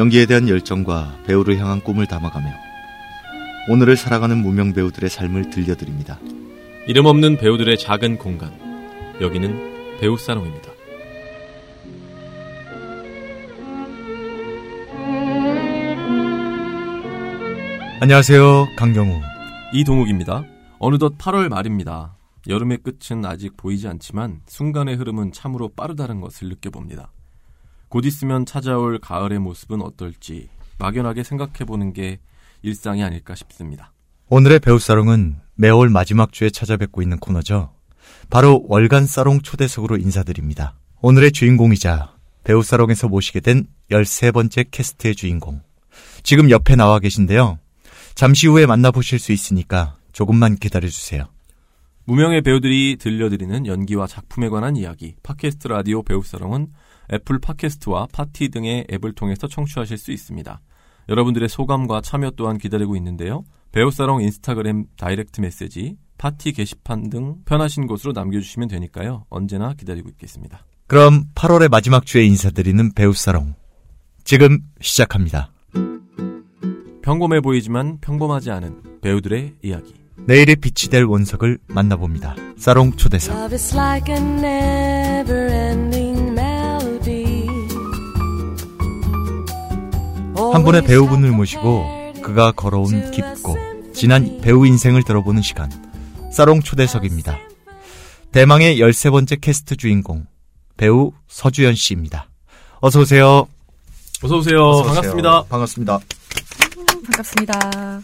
연기에 대한 열정과 배우를 향한 꿈을 담아가며 오늘을 살아가는 무명 배우들의 삶을 들려드립니다. 이름 없는 배우들의 작은 공간. 여기는 배우 사롱입니다. 안녕하세요. 강경우. 이동욱입니다. 어느덧 8월 말입니다. 여름의 끝은 아직 보이지 않지만 순간의 흐름은 참으로 빠르다는 것을 느껴봅니다. 곧 있으면 찾아올 가을의 모습은 어떨지 막연하게 생각해보는 게 일상이 아닐까 싶습니다. 오늘의 배우 사롱은 매월 마지막 주에 찾아뵙고 있는 코너죠. 바로 월간 사롱 초대석으로 인사드립니다. 오늘의 주인공이자 배우 사롱에서 모시게 된 13번째 캐스트의 주인공. 지금 옆에 나와 계신데요. 잠시 후에 만나보실 수 있으니까 조금만 기다려주세요. 무명의 배우들이 들려드리는 연기와 작품에 관한 이야기, 팟캐스트 라디오 배우 사롱은 애플 팟캐스트와 팟티 등의 앱을 통해서 청취하실 수 있습니다. 여러분들의 소감과 참여 또한 기다리고 있는데요. 배우싸롱 인스타그램 direct message, 팟티 게시판 등 편하신 곳으로 남겨주시면 되니까요. 언제나 기다리고 있겠습니다. 그럼 8월의 마지막 주에 인사드리는 배우싸롱. 지금 시작합니다. 평범해 보이지만 평범하지 않은 배우들의 이야기. 내일의 빛이 될 원석을 만나봅니다. 싸롱 초대석. 한 분의 배우분을 모시고 그가 걸어온 깊고 진한 배우 인생을 들어보는 시간. 사롱 초대석입니다. 대망의 13번째 캐스트 주인공 배우 서주연 씨입니다. 어서 오세요. 어서 오세요. 어서 오세요. 반갑습니다. 반갑습니다. 반갑습니다.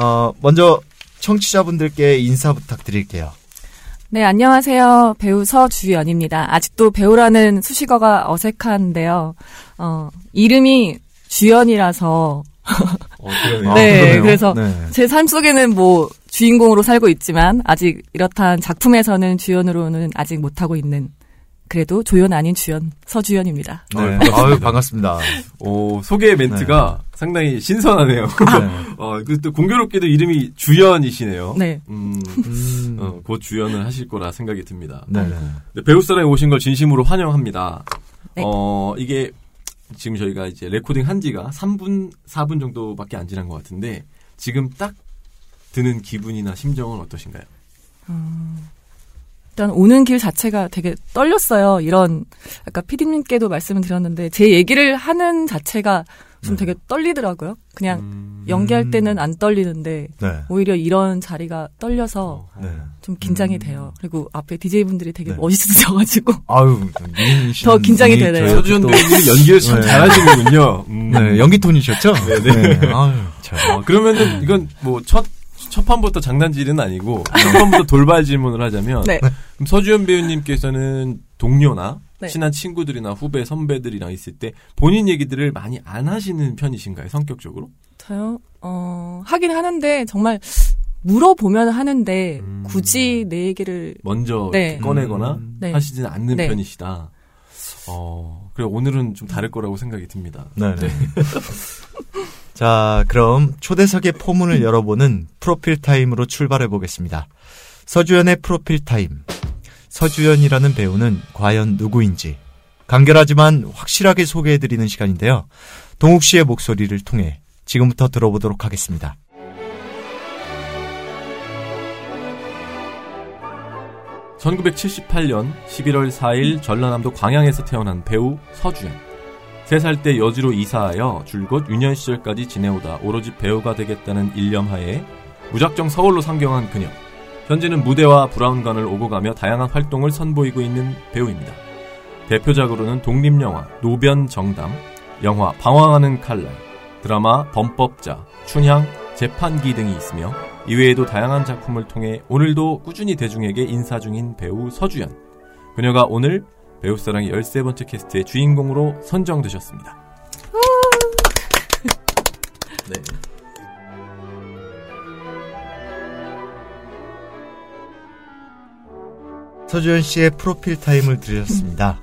어, 먼저 청취자분들께 인사 부탁드릴게요. 네, 안녕하세요. 배우 서주연입니다. 아직도 배우라는 수식어가 어색한데요. 어, 이름이 주연이라서 어. 네, 그러네요. 그래서 네. 제삶 속에는 뭐 주인공으로 살고 있지만 아직 이렇단 작품에서는 주연으로는 아직 못 하고 있는 그래도 조연 아닌 주연 서주연입니다. 네. 아유, 반갑습니다. 아유, 반갑습니다. 오, 소개 멘트가 상당히 신선하네요. 네. 어, 그또 공교롭게도 이름이 주연이시네요. 네. 음, 음, 어, 곧 주연을 하실 거라 생각이 듭니다. 네. 네, 배우사랑에 오신 걸 진심으로 환영합니다. 네. 어, 이게 지금 저희가 이제 레코딩 한 지가 3분, 4분 정도밖에 안 지난 것 같은데 지금 딱 드는 기분이나 심정은 어떠신가요? 일단 오는 길 자체가 되게 떨렸어요. 이런 아까 피디님께도 말씀을 드렸는데 제 얘기를 하는 자체가 좀 되게 떨리더라고요. 그냥 음, 연기할 때는 안 떨리는데 네. 오히려 이런 자리가 떨려서 네. 좀 긴장이 돼요. 그리고 앞에 DJ분들이 되게 네. 멋있으셔가지고 아유, 더 긴장이 되네요. 또- 배우님이 연기를 참 네. 잘하시는군요. 음. 네, 연기 톤이셨죠? 네. 아유, 참. 어, 그러면은 이건 뭐 첫, 첫 판부터 장난질은 아니고 첫 판부터 돌발 질문을 하자면 네. 그럼 서주현 배우님께서는 동료나 네. 친한 친구들이나 후배 선배들이랑 있을 때 본인 얘기들을 많이 안 하시는 편이신가요 성격적으로? 저요? 어, 하긴 하는데 정말 물어보면 하는데 음. 굳이 내 얘기를 먼저 네. 꺼내거나 음. 네. 하시지는 않는 네. 편이시다. 어, 그래 오늘은 좀 다를 거라고 생각이 듭니다. 네. 네. 자, 그럼 초대석의 포문을 열어보는 프로필 타임으로 출발해 보겠습니다. 서주연의 프로필 타임. 서주연이라는 배우는 과연 누구인지 간결하지만 확실하게 소개해 드리는 시간인데요. 동욱 씨의 목소리를 통해 지금부터 들어보도록 하겠습니다. (1978년 11월 4일) 전라남도 광양에서 태어난 배우 서주연 3살 때 여주로 이사하여 줄곧 유년 시절까지 지내오다 오로지 배우가 되겠다는 일념하에 무작정 서울로 상경한 그녀 현재는 무대와 브라운관을 오고 가며 다양한 활동을 선보이고 있는 배우입니다. 대표작으로는 독립영화 노변 정담, 영화 방황하는 칼날, 드라마 범법자, 춘향, 재판기 등이 있으며 이외에도 다양한 작품을 통해 오늘도 꾸준히 대중에게 인사 중인 배우 서주연. 그녀가 오늘 배우사랑의 13번째 캐스트의 주인공으로 선정되셨습니다. 네. 서주연 씨의 프로필 타임을 들으셨습니다.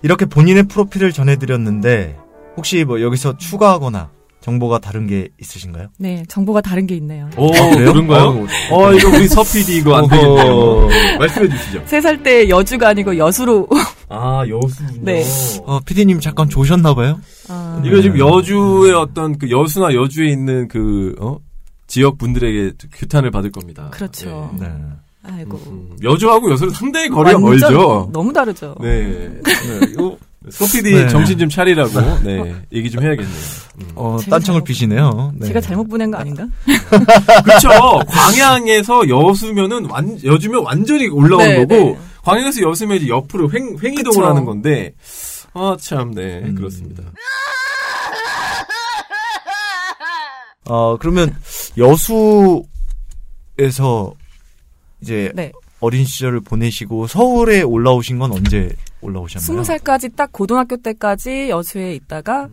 이렇게 본인의 프로필을 전해드렸는데 혹시 뭐 여기서 추가하거나 정보가 다른 게 있으신가요? 네 정보가 다른 게 있네요. 오, 아? 그런가요? 어, 어, 이거 우리 서PD 이거 안. 되겠네요. 말씀해 주시죠. 세 살 때 여주가 아니고 여수로 아, 여수군요. 네. 어, 피디님 잠깐 조셨나봐요? 어, 아. 이거 지금 여주의 어떤 그 여수나 여주에 있는 그 어? 지역 분들에게 규탄을 받을 겁니다. 그렇죠. 네. 아이고. 음, 여주하고 여수는 상당히 거리가 완전 멀죠. 너무 다르죠. 네. 네. 소피디 네. 정신 좀 차리라고 네 얘기 좀 해야겠네요. 음. 어, 딴청을 잘못- 피시네요. 네. 제가 잘못 보낸 거 아닌가? 그렇죠. 광양에서 여수면은 완 여주면 완전히 올라온 네, 거고 네. 광양에서 여수면 이제 옆으로 횡 횡이동을 그쵸. 하는 건데 아참네 음. 그렇습니다. 어, 그러면 여수에서 이제 네. 어린 시절을 보내시고 서울에 올라오신 건 언제 올라오셨나요? 스무 살까지 딱 고등학교 때까지 여수에 있다가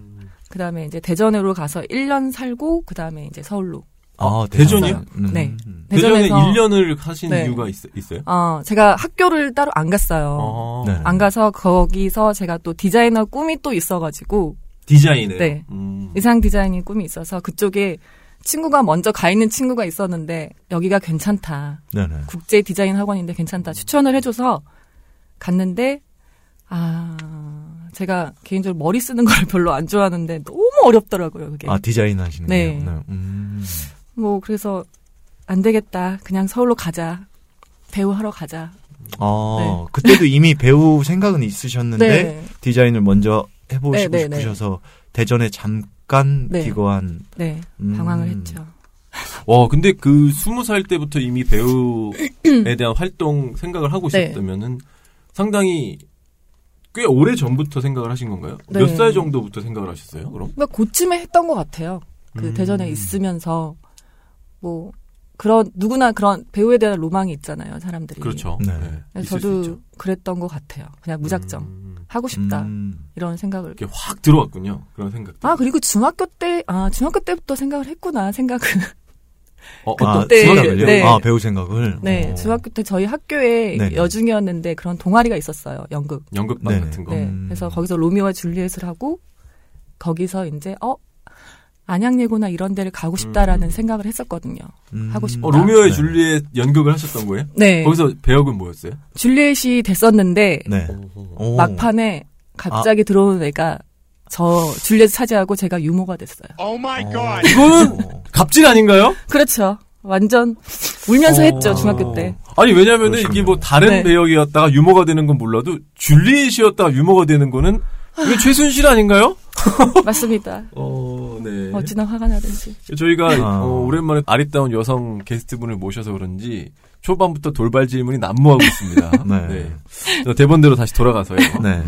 그 다음에 이제 대전으로 가서 1년 살고 그 다음에 이제 서울로. 아, 대전이요? 음. 네. 대전에 대전에서 1년을 하신 네. 이유가 있, 있어요? 어, 제가 학교를 따로 안 갔어요. 어. 네. 안 가서 거기서 제가 또 디자이너 꿈이 또 있어 가지고 디자인을. 네. 음. 의상 디자이닝 꿈이 있어서 그쪽에 친구가 먼저 가 있는 친구가 있었는데 여기가 괜찮다. 네네. 국제 디자인 학원인데 괜찮다. 추천을 해줘서 갔는데 아 제가 개인적으로 머리 쓰는 걸 별로 안 좋아하는데 너무 어렵더라고요. 그게. 아, 디자인 하시는 네. 거예요? 음. 뭐 그래서 안 되겠다. 그냥 서울로 가자. 배우 하러 가자. 아, 네. 그때도 이미 배우 생각은 있으셨는데 네. 디자인을 먼저 해보시고 네, 네, 네. 싶으셔서 대전에 잠깐 네. 기거한 네. 음. 방황을 했죠. 와, 근데 그 스무 살 때부터 이미 배우에 대한 활동 생각을 하고 네. 있었다면은 상당히 꽤 오래 전부터 생각을 하신 건가요? 네. 몇살 정도부터 생각을 하셨어요? 그럼? 그러니까 고쯤에 했던 것 같아요. 그 음. 대전에 있으면서 뭐 그런 누구나 그런 배우에 대한 로망이 있잖아요. 사람들이. 그렇죠. 네. 있을 수 저도. 그랬던 것 같아요. 그냥 무작정 음, 하고 싶다 음. 이런 생각을. 이렇게 확 들어왔군요. 그런 생각. 아 그리고 중학교 때 아 중학교 때부터 생각을 했구나 생각을. 어, 아, 그때- 생각을요? 네. 아, 배우 생각을? 네 어. 중학교 때 저희 학교에 네네. 여중이었는데 그런 동아리가 있었어요 연극. 연극반 네네. 같은 거. 네. 음. 그래서 거기서 로미오와 줄리엣을 하고 거기서 이제 어 안양예고나 이런 데를 가고 싶다라는 음. 생각을 했었거든요. 음. 하고 싶다. 어, 로미오의 네. 줄리엣 연극을 하셨던 거예요? 네. 거기서 배역은 뭐였어요? 줄리엣이 됐었는데 네. 오. 막판에 아. 갑자기 들어오는 애가 저 줄리엣 차지하고 제가 유모가 됐어요. 어. 이거는 갑질 아닌가요? 그렇죠. 완전 울면서 어. 했죠 중학교 때. 아니 왜냐면은. 이게 뭐 다른 네. 배역이었다가 유머가 되는 건 몰라도 줄리엣이었다가 유머가 되는 거는 이거 최순실 아닌가요? 맞습니다. 어, 네. 어찌나 화가 나든지. 저희가 아. 어, 오랜만에 아리따운 여성 게스트분을 모셔서 그런지 초반부터 돌발 질문이 난무하고 있습니다. 네. 네. 저 대본대로 다시 돌아가서요. 네.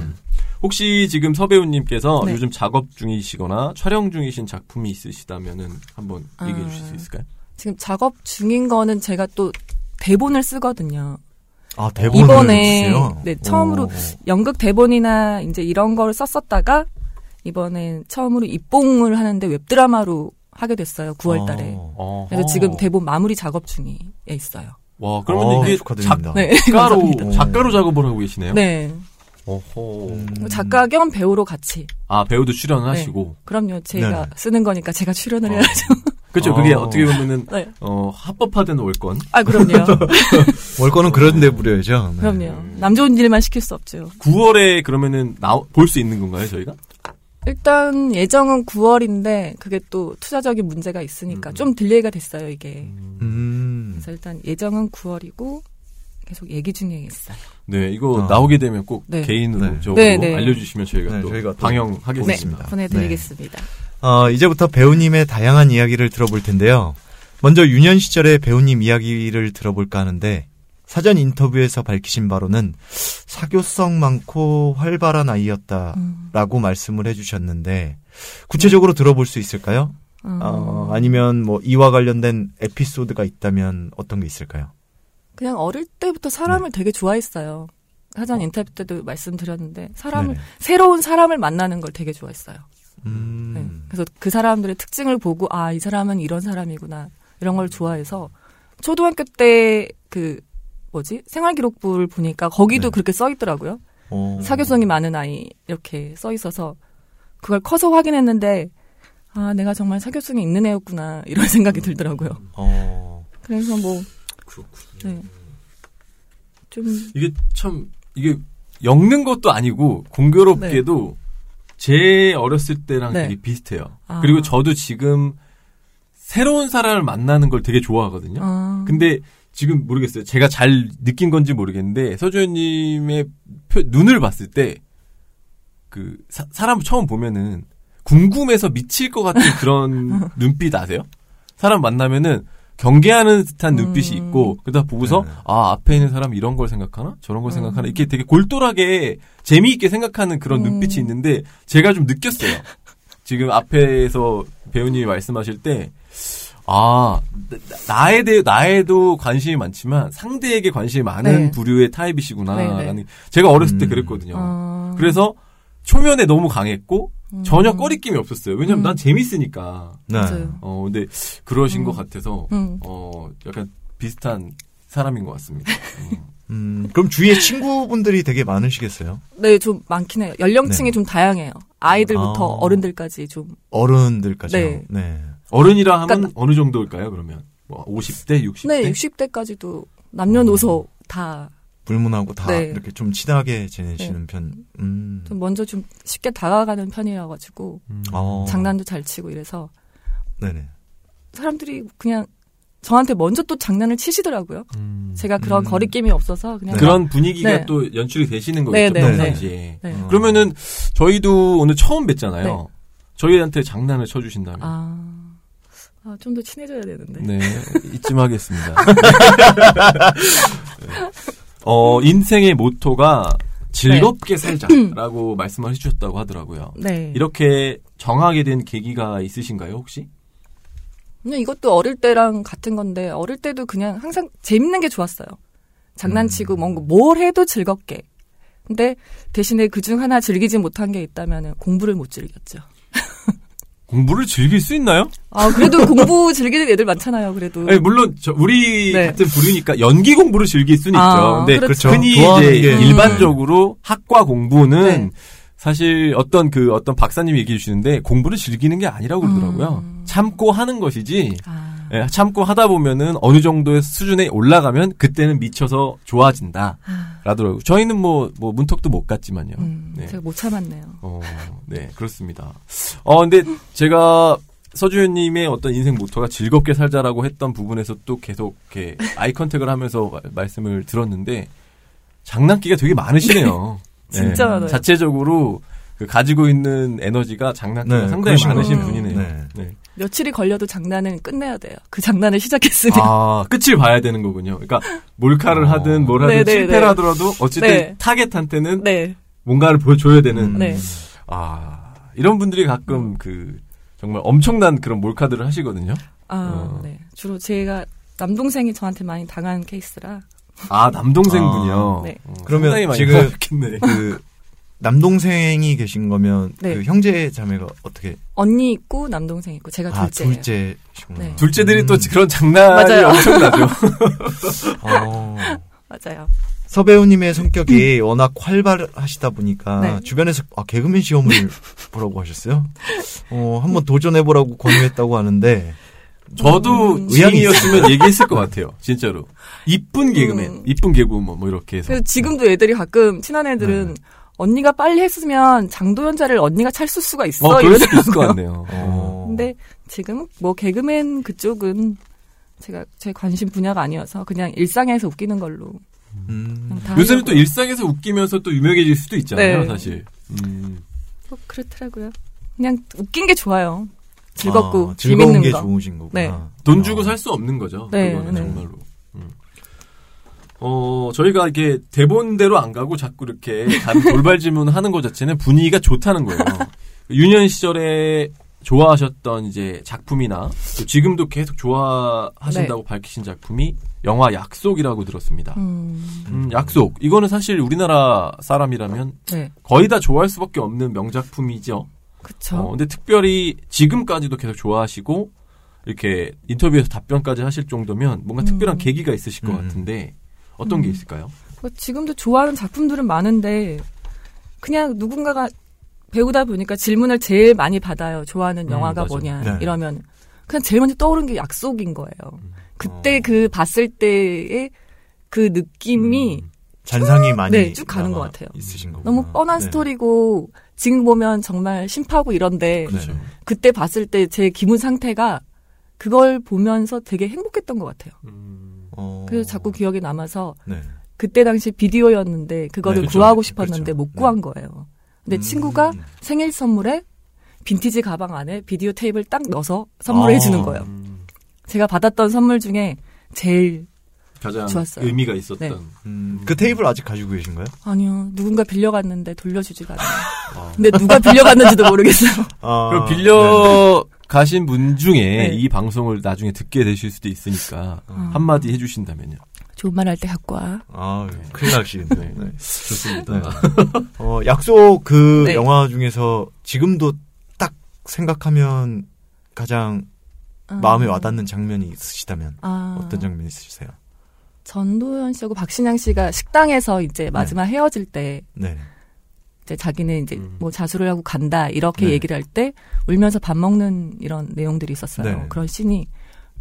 혹시 지금 서배우님께서 네. 요즘 작업 중이시거나 촬영 중이신 작품이 있으시다면은 한번 얘기해 아. 주실 수 있을까요? 지금 작업 중인 거는 제가 또 대본을 쓰거든요. 아, 대본을 이번에 쓰세요? 네, 처음으로 오. 연극 대본이나 이제 이런 걸 썼었다가 이번엔 처음으로 입봉을 하는데 웹드라마로 하게 됐어요. 9월 달에. 어. 그래서 지금 대본 마무리 작업 중에 있어요. 와 그러면 어, 이게 축하드립니다. 네. 작가로 감사합니다. 작가로 작업을 하고 계시네요. 네. 어허. 음. 작가 겸 배우로 같이. 아 배우도 출연을 하시고. 그럼요. 제가 네. 쓰는 거니까 제가 출연을 어. 해야죠. 그렇죠. 그게 어. 어떻게 보면은 네. 어 합법화된 월권. 아, 그럼요. 월권은 그런데 부려야죠. 네. 그럼요. 남 좋은 일만 시킬 수 없죠. 9월에 그러면은 볼 수 있는 건가요, 저희가? 일단 예정은 9월인데 그게 또 투자적인 문제가 있으니까 음. 좀 delay가 됐어요, 이게. 음. 그래서 일단 예정은 9월이고 계속 얘기 중에 있어요. 네, 이거 아. 나오게 되면 꼭 네. 개인으로 네. 적으로 네, 네. 알려주시면 저희가 네, 또 저희가 또 방영하겠습니다. 네, 보내드리겠습니다. 어, 이제부터 배우님의 다양한 이야기를 들어볼 텐데요. 먼저 유년 시절의 배우님 이야기를 들어볼까 하는데 사전 인터뷰에서 밝히신 바로는 사교성 많고 활발한 아이였다라고 음. 말씀을 해주셨는데 구체적으로 들어볼 수 있을까요? 음. 어, 아니면 뭐 이와 관련된 에피소드가 있다면 어떤 게 있을까요? 그냥 어릴 때부터 사람을 되게 좋아했어요. 사전 인터뷰 때도 말씀드렸는데 사람을 네네. 새로운 사람을 만나는 걸 되게 좋아했어요. 음. 네. 그래서 그 사람들의 특징을 보고 아 이 사람은 이런 사람이구나 이런 걸 좋아해서 초등학교 때 그 뭐지 생활기록부를 보니까 거기도 네. 그렇게 써 있더라고요. 어. 사교성이 많은 아이 이렇게 써 있어서 그걸 커서 확인했는데 아 내가 정말 사교성이 있는 애였구나 이런 생각이 들더라고요. 어. 그래서 뭐 그렇군요. 네. 좀 이게 참 이게 엮는 것도 아니고 공교롭게도 제 어렸을 때랑 네. 되게 비슷해요. 아. 그리고 저도 지금 새로운 사람을 만나는 걸 되게 좋아하거든요. 아. 근데 지금 모르겠어요. 제가 잘 느낀 건지 모르겠는데 서주현님의 표- 눈을 봤을 때 그 사람 처음 보면은 궁금해서 미칠 것 같은 그런 눈빛 아세요? 사람 만나면은 경계하는 듯한 눈빛이 음. 있고 그러다 보고서 네. 아 앞에 있는 사람 이런 걸 생각하나 저런 걸 음. 생각하나 이렇게 되게 골똘하게 재미있게 생각하는 그런 음. 눈빛이 있는데 제가 좀 느꼈어요. 지금 앞에서 배우님이 말씀하실 때 아, 나- 나에 대해, 나에도 관심이 많지만 상대에게 관심이 많은 네. 부류의 타입이시구나. 네, 네. 라는, 제가 어렸을 때 음. 그랬거든요. 아. 그래서 초면에 너무 강했고 음. 전혀 꺼리낌이 없었어요. 왜냐면 음. 난 재밌으니까. 네. 맞아요. 어, 근데 그러신 음. 것 같아서, 음. 어, 약간 비슷한 사람인 것 같습니다. 음. 음, 그럼 주위에 친구분들이 되게 많으시겠어요? 네, 좀 많긴 해요. 연령층이 네. 좀 다양해요. 아이들부터 아. 어른들까지 좀. 어른들까지요? 네. 네. 어른이라 하면 그러니까- 어느 정도일까요, 그러면? 뭐 50대, 60대? 네, 60대까지도 남녀노소 다. 불문하고 다 네. 이렇게 좀 친하게 지내시는 편. 음. 좀 먼저 좀 쉽게 다가가는 편이어가지고 음. 어. 장난도 잘 치고 이래서 네네. 사람들이 그냥 저한테 먼저 또 장난을 치시더라고요. 음. 제가 그런 음. 거리낌이 없어서 그냥 그런 분위기가 네. 또 연출이 되시는 거죠. 네, 네, 평상시에. 네. 어. 그러면은 저희도 오늘 처음 뵀잖아요. 네. 저희한테 장난을 쳐주신다면. 아, 아, 좀 더 친해져야 되는데. 네, 이쯤 하겠습니다. 어, 인생의 모토가 즐겁게 살자라고 말씀을 해주셨다고 하더라고요. 네. 이렇게 정하게 된 계기가 있으신가요, 혹시? 그냥 이것도 어릴 때랑 같은 건데 어릴 때도 그냥 항상 재밌는 게 좋았어요. 장난치고 음. 뭔가 뭘 해도 즐겁게. 근데 대신에 그중 하나 즐기지 못한 게 있다면 공부를 못 즐겼죠. 공부를 즐길 수 있나요? 아 그래도 공부 즐기는 애들 많잖아요. 그래도. 아니, 물론 저 우리 네. 같은 부류니까 연기 공부를 즐길 수는 아, 있죠. 근데 그렇죠. 흔히 좋아하는 이제 게- 일반적으로 학과 공부는 네. 사실 어떤 그 어떤 박사님이 얘기해 주시는데 공부를 즐기는 게 아니라고 그러더라고요. 음. 참고 하는 것이지. 아, 예, 참고 하다 보면은 어느 정도의 수준에 올라가면 그때는 미쳐서 좋아진다. 아, 라더라고요. 저희는 뭐, 뭐, 문턱도 못 갔지만요. 음, 네. 제가 못 참았네요. 어, 네, 그렇습니다. 어, 근데 제가 서주현님의 어떤 인생 모토가 즐겁게 살자라고 했던 부분에서 또 계속 이렇게 아이 컨택을 하면서 마- 말씀을 들었는데 장난기가 되게 많으시네요. 진짜 많아요. 자체적으로 그 가지고 있는 에너지가 장난기가 네, 상당히 그러신 많으신. 분이네요. 네. 네. 며칠이 걸려도 장난은 끝내야 돼요. 그 장난을 시작했으니까. 아, 끝을 봐야 되는 거군요. 그러니까 몰카를 어. 하든 뭘 하든 네, 네, 실패를 네. 하더라도 어쨌든 네. 타겟한테는 네. 뭔가를 보여줘야 되는 네. 아, 이런 분들이 가끔 그, 정말 엄청난 그런 몰카들을 하시거든요. 아, 어. 네. 주로 제가 남동생이 저한테 많이 당한 케이스라. 아, 남동생분이요. 아, 네. 어, 그러면 상당히 많이 지금. 그 남동생이 계신 거면 네. 그 형제 자매가 어떻게 언니 있고 남동생 있고 제가 아 둘째예요. 둘째시구나. 네. 둘째들이 음. 또 그런 장난이 맞아요. 엄청나죠. 어. 맞아요. 서배우님의 성격이 워낙 활발하시다 보니까 네. 주변에서 아, 개그맨 시험을 보라고 하셨어요. 어, 한번 도전해보라고 권유했다고 하는데 저도 음. 지인이었으면 얘기했을 것 같아요. 진짜로. 이쁜 개그맨, 음. 이쁜 개그우먼 뭐 이렇게 해서. 그래서 지금도 애들이 가끔 친한 애들은 네. 언니가 빨리 했으면 장도연자를 언니가 찰수 수가 있어. 어, 그럴 수도. 있을 것 같네요. 어. 근데 지금 뭐 개그맨 그쪽은 제가 제 관심 분야가 아니어서 그냥 일상에서 웃기는 걸로 음. 요새는 또. 일상에서 웃기면서 또 유명해질 수도 있잖아요, 네. 사실. 음. 뭐 그렇더라고요. 그냥 웃긴 게 좋아요. 즐겁고 아, 즐거운 재밌는 게 거. 좋으신 거구나. 네. 돈 주고 어. 살수 없는 거죠. 네, 그거는 네. 정말로. 음. 어, 저희가 이렇게 대본대로 안 가고 자꾸 이렇게 단 돌발 질문을 하는 것 자체는 분위기가 좋다는 거예요. 유년 시절에 좋아하셨던 이제 작품이나 또 지금도 계속 좋아하신다고 밝히신 작품이 영화 약속이라고 들었습니다. 음, 음, 약속. 이거는 사실 우리나라 사람이라면 네, 거의 다 좋아할 수밖에 없는 명작품이죠. 그쵸. 어, 근데 특별히 지금까지도 계속 좋아하시고 이렇게 인터뷰에서 답변까지 하실 정도면 뭔가 음. 특별한 계기가 있으실 것 음. 같은데 어떤 게 음. 있을까요? 뭐 지금도 좋아하는 작품들은 많은데 그냥 누군가가 배우다 보니까 질문을 제일 많이 받아요. 좋아하는 음, 영화가 맞아요. 뭐냐 네. 이러면 그냥 제일 먼저 떠오른 게 약속인 거예요. 그때 어. 그 봤을 때의 그 느낌이 음. 잔상이 많이 네, 쭉 가는 것 같아요. 있으신 거구나. 너무 뻔한 네. 스토리고 지금 보면 정말 심파고 이런데 그렇죠. 그때 봤을 때 제 기분 상태가 그걸 보면서 되게 행복했던 것 같아요. 음, 어. 그래서 자꾸 기억에 남아서 네. 그때 당시 비디오였는데 그거를 네, 그렇죠. 구하고 싶었는데 그렇죠. 못 네. 구한 거예요. 근데 음. 친구가 생일 선물에 빈티지 가방 안에 비디오 테이프를 딱 넣어서 선물해 아. 주는 거예요. 음, 제가 받았던 선물 중에 제일 가장 좋았어요. 의미가 있었던. 네. 음, 그 테이블 아직 가지고 계신가요? 아니요 누군가 빌려갔는데 돌려주지가 않아요. 아. 근데 누가 빌려갔는지도 모르겠어요. 아, 그럼 빌려 가신 분 중에 네. 이 방송을 나중에 듣게 되실 수도 있으니까 음. 한마디 해주신다면요. 좋은 말 할 때 갖고 와. 아, 큰일 나시겠네. 네. 네. 좋습니다. 네. 어, 약속 그 네. 영화 중에서 지금도 딱 생각하면 가장 마음에 아. 와닿는 장면이 있으시다면 아, 어떤 장면 있으세요? 전도연 씨하고 박신양 씨가 식당에서 이제 마지막 헤어질 때 네. 이제 자기는 이제 음. 뭐 자수를 하고 간다 이렇게 네. 얘기를 할 때 울면서 밥 먹는 이런 내용들이 있었어요. 네. 그런 씬이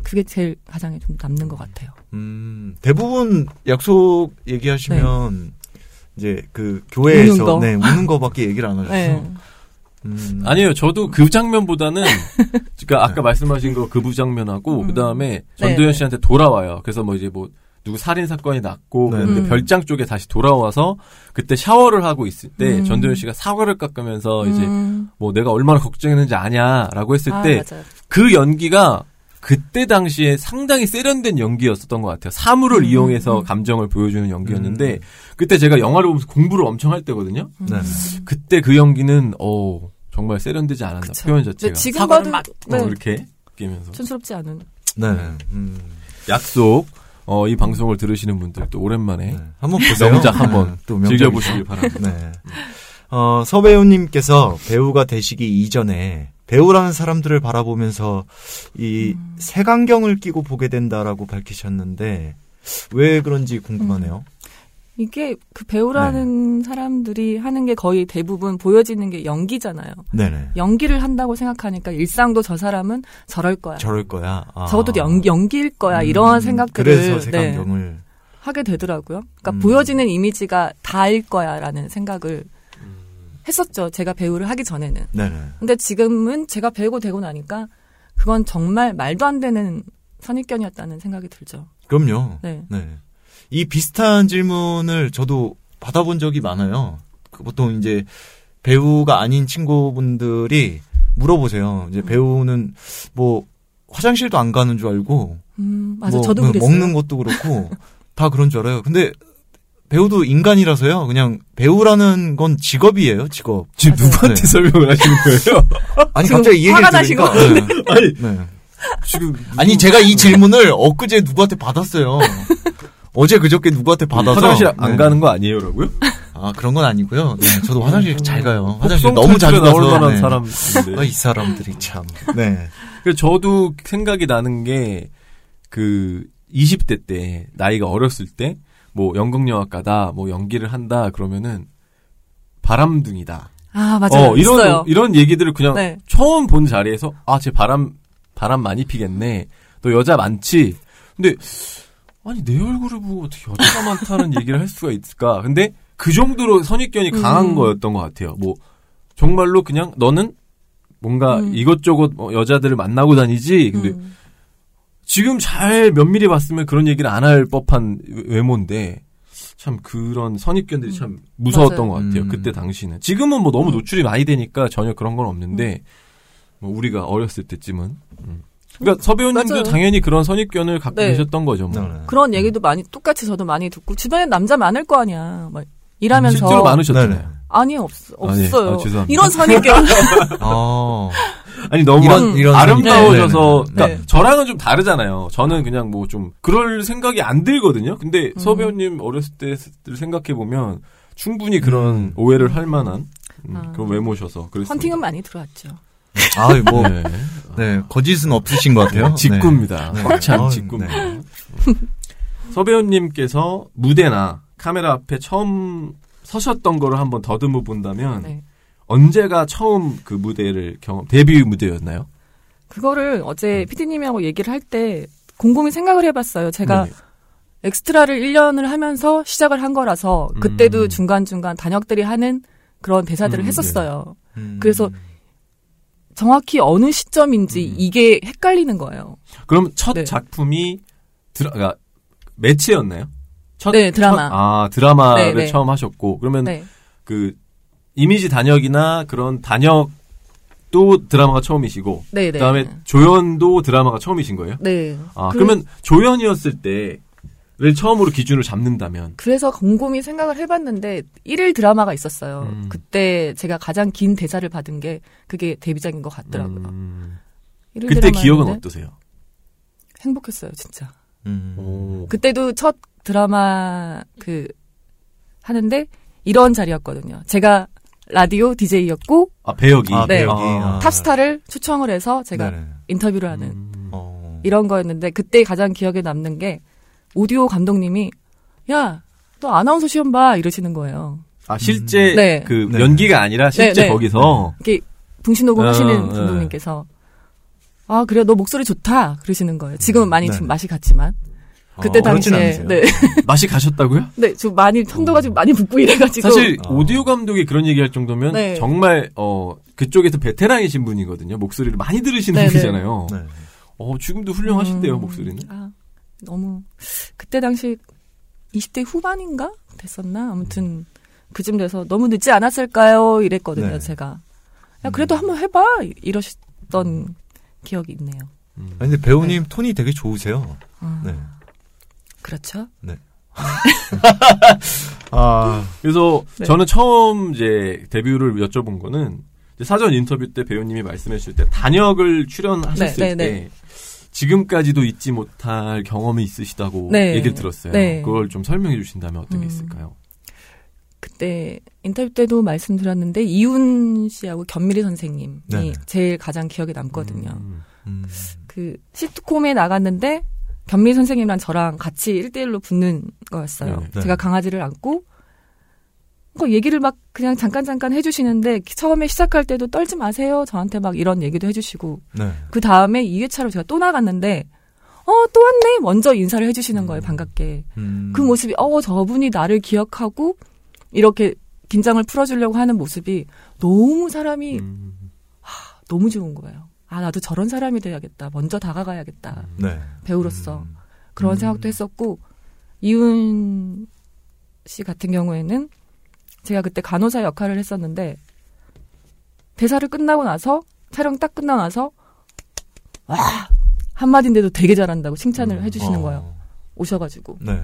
그게 제일 가장 좀 남는 것 같아요. 음, 대부분 약속 얘기하시면 이제 그 교회에서 우는 거. 네, 우는 거밖에 얘기를 안 하셔서. 네. 음. 아니에요. 저도 그 장면보다는 그러니까 아까 말씀하신 거그 장면하고 음. 그다음에 네. 전도연 씨한테 돌아와요. 그래서 뭐 이제 뭐 누구 살인 사건이 났고 네. 음. 별장 쪽에 다시 돌아와서 그때 샤워를 하고 있을 때 음. 전도연 씨가 사과를 깎으면서 이제 음. 뭐 내가 얼마나 걱정했는지 아냐라고 했을 아, 때 맞아요. 그 연기가 그때 당시에 상당히 세련된 연기였었던 것 같아요. 사물을 음, 이용해서 음. 감정을 보여주는 연기였는데 음. 그때 제가 영화를 보면서 공부를 엄청 할 때거든요. 음. 네. 그때 그 연기는 어 정말 세련되지 않았나 그쵸. 표현 자체가 지금 사과를 봐도 막 네. 어, 이렇게 끼면서 촌스럽지 않은. 네. 음. 약속 어, 이 방송을 들으시는 분들 또 오랜만에 네. 한번 보세요. 명작 한번 네, 또 명작이죠. 즐겨보시길 바랍니다. 네. 어, 서배우님께서 배우가 되시기 이전에 배우라는 사람들을 바라보면서 이 음. 색안경을 끼고 보게 된다라고 밝히셨는데 왜 그런지 궁금하네요. 이게 그 배우라는 사람들이 하는 게 거의 대부분 보여지는 게 연기잖아요. 네네. 연기를 한다고 생각하니까 일상도 저 사람은 저럴 거야. 저럴 거야. 아. 적어도 연, 연기일 거야. 음, 이런 생각들을 그래서 네, 색안경을. 하게 되더라고요. 그러니까 음. 보여지는 이미지가 다일 거야라는 생각을 했었죠. 제가 배우를 하기 전에는. 네네. 근데 지금은 제가 배우고 되고 나니까 그건 정말 말도 안 되는 선입견이었다는 생각이 들죠. 그럼요. 네. 네. 이 비슷한 질문을 저도 받아본 적이 많아요. 그 보통 이제 배우가 아닌 친구분들이 물어보세요. 이제 배우는 뭐 화장실도 안 가는 줄 알고 음, 맞아. 뭐 저도 뭐 그랬어요. 먹는 것도 그렇고 다 그런 줄 알아요. 근데 배우도 인간이라서요. 그냥 배우라는 건 직업이에요, 직업. 지금 맞아요. 누구한테 네. 설명을 하시는 거예요? 아니 갑자기 이 얘기를 화가 나신 들으니까 네. 아니 네. 지금 아니 제가 이 질문을 엊그제 누구한테 받았어요. 어제 그저께 누구한테 받아서 화장실 안 네. 가는 거 아니에요라고요? 아 그런 건 아니고요. 네, 저도 화장실 잘 가요. 화장실 혹성 너무 자주 가서 네. 사람인데. 아, 이 사람들이 참. 네. 그래서 저도 생각이 나는 게 그 20대 때 나이가 어렸을 때 뭐 연극영화과다 뭐 연기를 한다 그러면은 바람둥이다. 아, 맞아요. 어 이런 있어요. 이런 얘기들을 그냥 네. 처음 본 자리에서 아쟤 바람 바람 많이 피겠네. 또 여자 많지. 근데 아니 내 얼굴을 보고 어떻게 여자가 많다는 얘기를 할 수가 있을까? 근데 그 정도로 선입견이 강한 음. 거였던 것 같아요. 뭐 정말로 그냥 너는 뭔가 음. 이것저것 뭐 여자들을 만나고 다니지. 근데 음. 지금 잘 면밀히 봤으면 그런 얘기를 안 할 법한 외모인데 참 그런 선입견들이 참 무서웠던 맞아요. 것 같아요. 음. 그때 당시는. 지금은 뭐 너무 음. 노출이 많이 되니까 전혀 그런 건 없는데 뭐 우리가 어렸을 때쯤은. 음. 그러니까 서배우님도 맞아요. 당연히 그런 선입견을 갖고 네. 계셨던 거죠. 뭐. 네. 그런 얘기도 많이 똑같이 저도 많이 듣고 주변에 남자 많을 거 아니야. 막 일하면서 실제로 많으셨잖아요. 네네. 아니 없 아니, 없어요. 아, 죄송합니다. 이런 선입견. 어. 아니 너무 이런- 이런 아름다우셔서 선입견. 그러니까 네. 저랑은 좀 다르잖아요. 저는 그냥 뭐 좀 그럴 생각이 안 들거든요. 근데 음. 서배우님 어렸을 때를 생각해 보면 충분히 그런 음. 오해를 할 만한 음, 아. 그런 외모셔서 그랬습니다. 헌팅은 많이 들어왔죠. 아, 뭐, 네. 네. 거짓은 없으신 것 같아요. 직구입니다. 네. 확찬 네. 직구입니다. 네. 서배우님께서 무대나 카메라 앞에 처음 서셨던 거를 한번 더듬어 본다면 네. 언제가 처음 그 무대를 경험 데뷔 무대였나요? 그거를 어제 피디님하고 얘기를 할 때 곰곰이 생각을 해봤어요. 제가 네. 엑스트라를 1년을 하면서 시작을 한 거라서 그때도 음. 중간중간 단역들이 하는 그런 대사들을 음, 했었어요. 음. 그래서 정확히 어느 시점인지 음. 이게 헷갈리는 거예요. 그럼 첫 네. 작품이 드라, 그러니까 매치였나요? 첫, 네, 드라마. 첫- 아, 드라마를 네, 네. 처음 하셨고, 그러면 네. 그, 이미지 단역이나 그런 단역도 드라마가 처음이시고, 네, 네. 그 다음에 조연도 드라마가 처음이신 거예요? 네. 아, 그- 그러면 조연이었을 때 를 처음으로 기준을 잡는다면, 그래서 곰곰이 생각을 해봤는데 일일 드라마가 있었어요. 음. 그때 제가 가장 긴 대사를 받은 게 그게 데뷔작인 것 같더라고요. 음, 그때 기억은 어떠세요? 행복했어요, 진짜. 음. 오. 그때도 첫 드라마 그 하는데 이런 자리였거든요. 제가 라디오 DJ였고 아, 배역이. 아, 네. 배역이. 아. 아. 탑스타를 초청을 해서 제가 네네. 인터뷰를 하는 음. 어. 이런 거였는데 그때 가장 기억에 남는 게 오디오 감독님이 야, 너 아나운서 시험 봐 이러시는 거예요. 아, 실제 네. 그 네. 연기가 아니라 실제 네, 네. 거기서 이렇게 동시녹음 어, 하시는 네. 감독님께서 아 그래 너 목소리 좋다 그러시는 거예요. 지금은 많이 네. 좀 맛이 갔지만 그때 어, 당시에. 네, 맛이 가셨다고요? 네, 좀 많이 편도가 좀 많이 붓고 이래가지고 사실 어. 오디오 감독이 그런 얘기할 정도면 네. 정말 어 그쪽에서 베테랑이신 분이거든요. 목소리를 많이 들으시는 네, 네. 분이잖아요. 네. 어 지금도 훌륭하신데요 음, 목소리는. 아, 너무 그때 당시 20대 후반인가 됐었나 아무튼 그쯤 돼서 너무 늦지 않았을까요 이랬거든요 네. 제가 야 그래도 한번 해봐 이러셨던 기억이 있네요. 음. 아니, 근데 배우님 톤이 되게 좋으세요. 아, 네. 그렇죠. 아, 그래서 네. 저는 처음 이제 데뷔를 여쭤본 거는 이제 사전 인터뷰 때 배우님이 말씀해 주실 때 단역을 출연하셨을 네, 네, 때 네. 지금까지도 잊지 못할 경험이 있으시다고 네. 얘기를 들었어요. 네. 그걸 좀 설명해 주신다면 어떤 게 음. 있을까요? 그때 인터뷰 때도 말씀드렸는데 이훈 씨하고 견미리 선생님이 네네. 제일 가장 기억에 남거든요. 음. 음. 그 시트콤에 나갔는데 견미 선생님이랑 저랑 같이 1대1로 붙는 거였어요. 네. 제가 강아지를 안고 그 얘기를 막 그냥 잠깐 잠깐 해주시는데 처음에 시작할 때도 떨지 마세요. 저한테 막 이런 얘기도 해주시고 네. 그 다음에 2회차로 제가 또 나갔는데 어 또 왔네 먼저 인사를 해주시는 거예요 반갑게 음. 그 모습이 어 저분이 나를 기억하고 이렇게 긴장을 풀어주려고 하는 모습이 너무 사람이 음. 너무 좋은 거예요. 아 나도 저런 사람이 돼야겠다. 먼저 다가가야겠다. 네. 배우로서 음. 그런 음. 생각도 했었고 이훈 씨 같은 경우에는 제가 그때 간호사 역할을 했었는데 대사를 끝나고 나서 촬영 딱 끝나고 나서 와 한마디인데도 되게 잘한다고 칭찬을 해주시는 어. 거예요. 오셔가지고 네.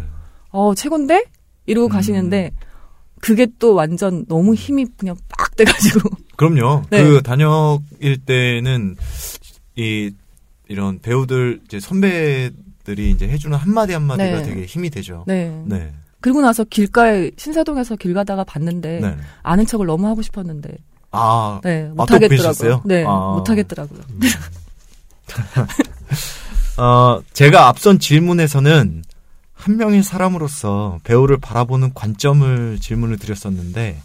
어 최곤데 이러고 음. 가시는데 그게 또 완전 너무 힘이 그냥 빡 돼가지고 그럼요. 네. 그 단역일 때는 이 이런 배우들 이제 선배들이 이제 해주는 한마디 한마디가 네. 되게 힘이 되죠. 네. 네. 그리고 나서 길가에 신사동에서 길 가다가 봤는데 네. 아는 척을 너무 하고 싶었는데 아, 네또 못하겠더라고요. 뵈셨어요? 네 아. 못 하겠더라고요. 어, 제가 앞선 질문에서는 한 명의 사람으로서 배우를 바라보는 관점을 질문을 드렸었는데,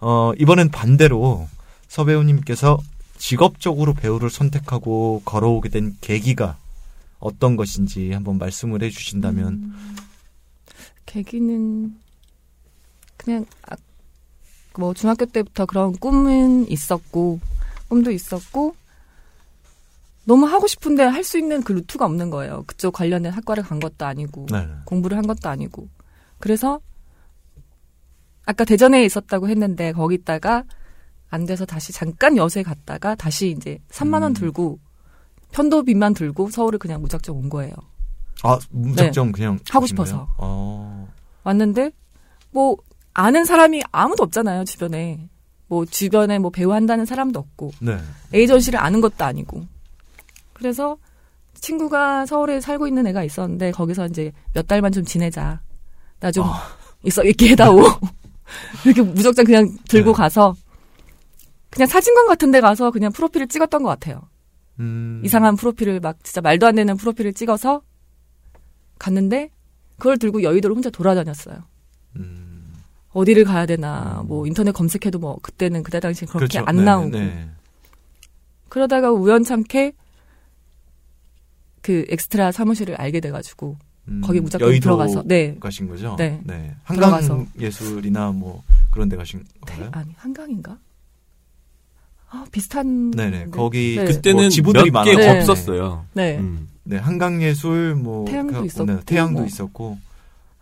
어, 이번엔 반대로 서배우님께서 직업적으로 배우를 선택하고 걸어오게 된 계기가 어떤 것인지 한번 말씀을 해주신다면, 음, 계기는 그냥 아, 뭐 중학교 때부터 그런 꿈은 있었고 꿈도 있었고 너무 하고 싶은데 할 수 있는 그 루트가 없는 거예요. 그쪽 관련된 학과를 간 것도 아니고 네. 공부를 한 것도 아니고 그래서 아까 대전에 있었다고 했는데 거기 있다가 안 돼서 다시 잠깐 여수에 갔다가 다시 이제 3만 원 음. 들고 편도비만 들고 서울을 그냥 무작정 온 거예요. 아, 무작정 그냥. 네. 하고 하신 거예요? 싶어서. 어, 왔는데 뭐 아는 사람이 아무도 없잖아요 주변에 뭐 주변에 뭐 배우 한다는 사람도 없고 네. 에이전시를 아는 것도 아니고 그래서 친구가 서울에 살고 있는 애가 있었는데 거기서 이제 몇 달만 좀 지내자 나좀 있어 있게 해다오 이렇게 무작정 그냥 들고 네. 가서 그냥 사진관 같은 데 가서 그냥 프로필을 찍었던 것 같아요 음. 이상한 프로필을 막 진짜 말도 안 되는 프로필을 찍어서 갔는데 그걸 들고 여의도를 혼자 돌아다녔어요 음. 어디를 가야 되나 뭐 인터넷 검색해도 뭐 그때는 그때 당시 그렇게 그렇죠. 안 네, 나오고 네. 그러다가 우연찮게 그 엑스트라 사무실을 알게 돼가지고 음, 거기 무작정 여의도 들어가서 네 가신 거죠? 네. 한강 들어가서. 예술이나 뭐 그런 데 가신 태- 건가요? 아니 한강인가? 아 비슷한. 네네. 거기 네. 그때는 뭐 지부들이 몇개 많아요. 네. 없었어요. 네. 음. 네, 한강예술 뭐 태양도 그- 있었고, 네, 태양도 뭐. 있었고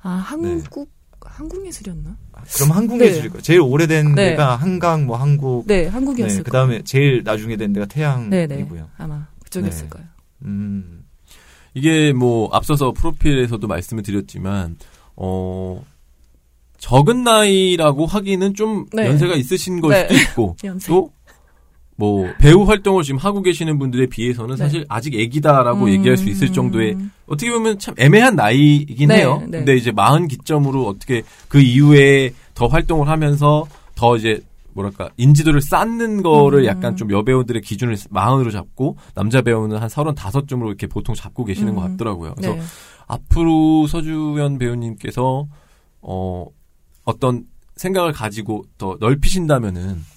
아 한국 한국 예술이었나? 아, 그럼 한국예술일 거예요. 제일 오래된 네. 데가 한강 뭐 한국 네 한국이었을 네, 그다음에 제일 나중에 된 데가. 태양이고요. 아마 그쪽이었을 네. 거예요. 음. 이게 뭐 앞서서 프로필에서도 말씀을 드렸지만 어 적은 나이라고 하기는 좀 네. 연세가 있으신 걸 네. 수도 있고 연세. 또 뭐 배우 활동을 지금 하고 계시는 분들에 비해서는 네. 사실 아직 애기다라고 음, 얘기할 수 있을 정도의 음. 어떻게 보면 참 애매한 나이이긴 네, 해요. 네. 근데 이제 마흔 기점으로 어떻게 그 이후에 더 활동을 하면서 더 이제 뭐랄까 인지도를 쌓는 거를 음. 약간 좀 여배우들의 기준을 마흔으로 잡고 남자 배우는 한 서른 다섯쯤으로 이렇게 보통 잡고 계시는 것 음. 같더라고요. 그래서 네. 앞으로 서주현 배우님께서 어 어떤 생각을 가지고 더 넓히신다면은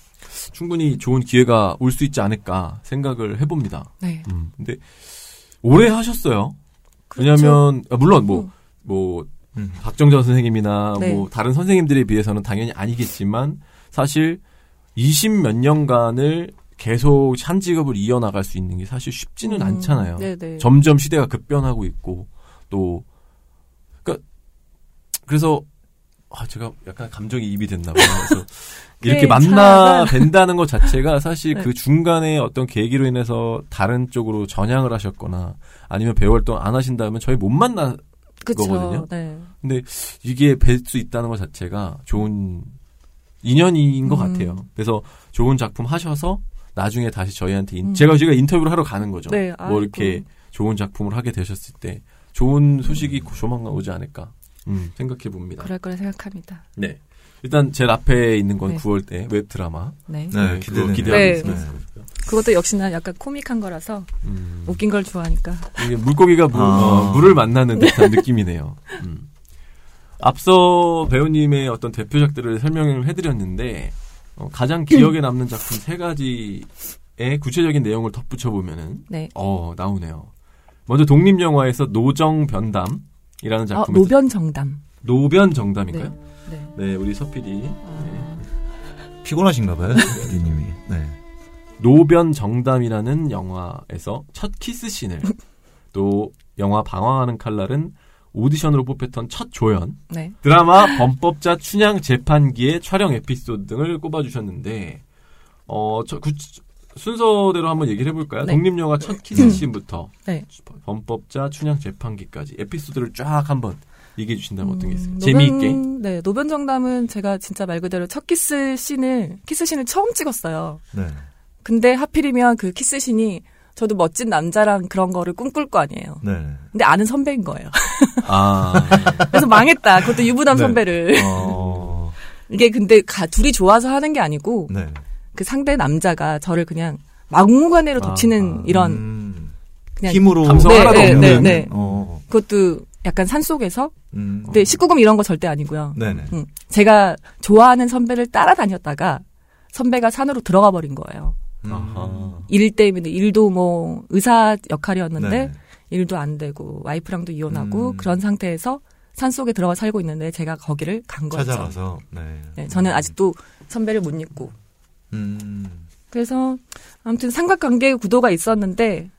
충분히 좋은 기회가 올 수 있지 않을까 생각을 해봅니다. 네. 음, 근데 오래 하셨어요. 그렇죠. 왜냐하면 아, 물론 뭐 음. 뭐 음. 박정전 선생님이나 네. 뭐 다른 선생님들에 비해서는 당연히 아니겠지만 사실 20 몇 년간을 계속 한 직업을 이어나갈 수 있는 게 사실 쉽지는 음, 않잖아요. 네네. 점점 시대가 급변하고 있고 또 그러니까 그래서 아 제가 약간 감정이 입이 됐나 봐요. 그래서 이렇게 네, 만나 된다는 것 자체가 사실 네. 그 중간에 어떤 계기로 인해서 다른 쪽으로 전향을 하셨거나 아니면 배우 활동 안 하신다면 저희 못 만나 거거든요. 그렇죠. 네. 근데 이게 뵐 수 있다는 것 자체가 좋은 인연인 것 음. 같아요. 그래서 좋은 작품 하셔서 나중에 다시 저희한테 인- 음. 제가 제가 인터뷰를 하러 가는 거죠. 네. 뭐 아이고. 이렇게 좋은 작품을 하게 되셨을 때 좋은 소식이 조만간 오지 않을까 음, 생각해 봅니다. 그럴 거라 생각합니다. 네. 일단 제일 앞에 있는 건 네. 9월 때 웹 드라마. 네. 네, 기대되네요. 기대하고 네. 있습니다. 그것도 역시나 약간 코믹한 거라서 음, 웃긴 걸 좋아하니까. 이게 물고기가 물, 아. 어, 물을 만나는 듯한 느낌이네요. 음. 앞서 배우님의 어떤 대표작들을 설명을 해드렸는데 어, 가장 기억에 남는 작품 세 가지의 구체적인 내용을 덧붙여 보면은 네. 어 나오네요. 먼저 독립 영화에서 노정 변담 이라는 아, 작품에서 노변 정담. 노변 정담인가요? 네. 네, 우리 서PD 아, 피곤하신가 봐요, PD님이. 네. 노변 정담이라는 영화에서 첫 키스 씬을 또 영화 방황하는 칼날은 오디션으로 뽑혔던 첫 조연 네. 드라마 범법자 춘향 재판기의 촬영 에피소드 등을 꼽아주셨는데 어 저, 구- 순서대로 한번 얘기를 해볼까요? 네. 독립영화 첫 키스 씬부터 네. 범법자 춘향 재판기까지 에피소드를 쫙 한번 얘기해 주신다면 어떤 게 있어요? 음, 재미있게 노변, 네. 노변 정담은 제가 진짜 말 그대로 첫 키스 씬을, 키스 씬을 처음 찍었어요. 네. 근데 하필이면 그 키스 씬이 저도 멋진 남자랑 그런 거를 꿈꿀 거 아니에요. 네. 근데 아는 선배인 거예요. 아 그래서 망했다. 그것도 유부남 네. 선배를. 어, 이게 근데 가, 둘이 좋아서 하는 게 아니고 네. 그 상대 남자가 저를 그냥 막무가내로 아, 덮치는 아, 이런 음, 그냥 힘으로 감성 네, 하나도 네, 없는 네, 네. 어, 그것도 약간 산 속에서 음, 근데 19금 이런 거 절대 아니고요. 네네. 음, 제가 좋아하는 선배를 따라다녔다가 선배가 산으로 들어가 버린 거예요. 음. 아하. 일 때문에 일도 뭐 의사 역할이었는데 네. 일도 안 되고 와이프랑도 이혼하고 음. 그런 상태에서 산 속에 들어가 살고 있는데 제가 거기를 간 거죠. 찾아가서 네. 네, 저는 아직도 선배를 못 잊고 음. 그래서 아무튼 삼각관계 구도가 있었는데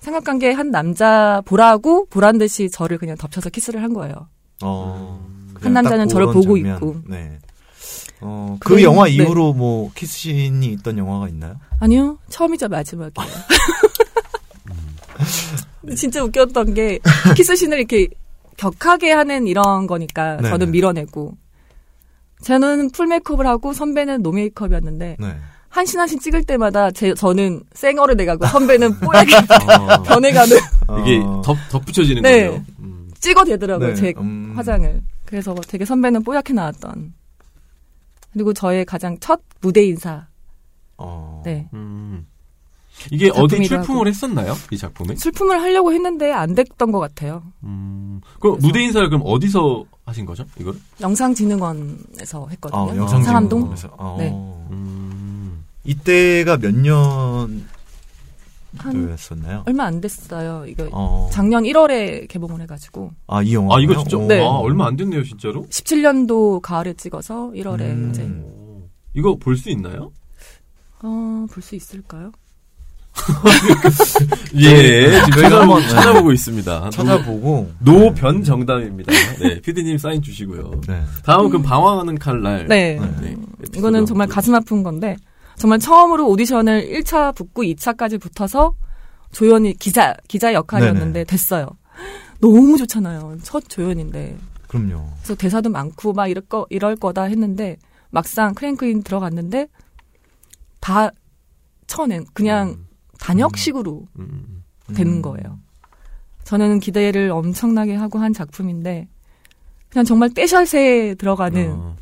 삼각관계 한 남자 보라고 보란 듯이 저를 그냥 덮쳐서 키스를 한 거예요. 어. 한 그냥 남자는 딱 저를 보고 장면. 있고. 네. 어, 그 그런- 영화 네. 이후로 뭐 키스신이 있던 영화가 있나요? 아니요, 처음이자 마지막이에요. 근데 진짜 웃겼던 게 키스신을 이렇게 격하게 하는 이런 거니까 네네. 저는 밀어내고 저는 full 메이크업을 하고 선배는 no 메이크업이었는데 네. 한 신 한 신 찍을 때마다 제 저는 쌩얼이 돼가고 선배는 뽀얗게 어, 변해가는 이게 어, 덧, 덧붙여지는 네. 거예요. 음. 찍어대더라고요 네. 제 음. 화장을 그래서 되게 선배는 뽀얗게 나왔던 그리고 저의 가장 첫 무대 인사 어. 네 음. 이게 어디 작품이기도 출품을 하고. 했었나요? 이 작품이? 출품을 하려고 했는데 안 됐던 것 같아요 음. 그 무대 인사를 그럼 어디서 하신 거죠? 이걸? 영상진흥원에서 했거든요 아, 영상 상암동. 어. 네. 음. 이때가 몇년 정도였었나요? 얼마 안 됐어요. 이거 어. 작년 1월에 개봉을 해가지고 아, 이 영화. 아 이거 진짜 네. 아, 얼마 안 됐네요 진짜로. 17년도 가을에 찍어서 1월에 음. 이제 오. 이거 볼 수 있나요? 어, 볼 수 있을까요? 예, 지금 저희가 찾아보고, 한번, 네. 찾아보고 있습니다. 찾아보고. 노변 정답입니다. 네, 피디님 사인 주시고요. 네. 다음 그럼 방황하는 칼날. 네. 네, 이거는 정말 가슴 아픈 건데 정말 처음으로 오디션을 1차 붙고 2차까지 붙어서 조연이 기자 기자 역할이었는데 네네. 됐어요. 너무 좋잖아요. 첫 조연인데. 그럼요. 그래서 대사도 많고 막 이럴 거 이럴 거다 했는데 막상 크랭크인 들어갔는데 다 쳐낸 그냥 음, 단역식으로 음, 음. 되는 음. 거예요. 저는 기대를 엄청나게 하고 한 작품인데 그냥 정말 떼샷에 들어가는 어.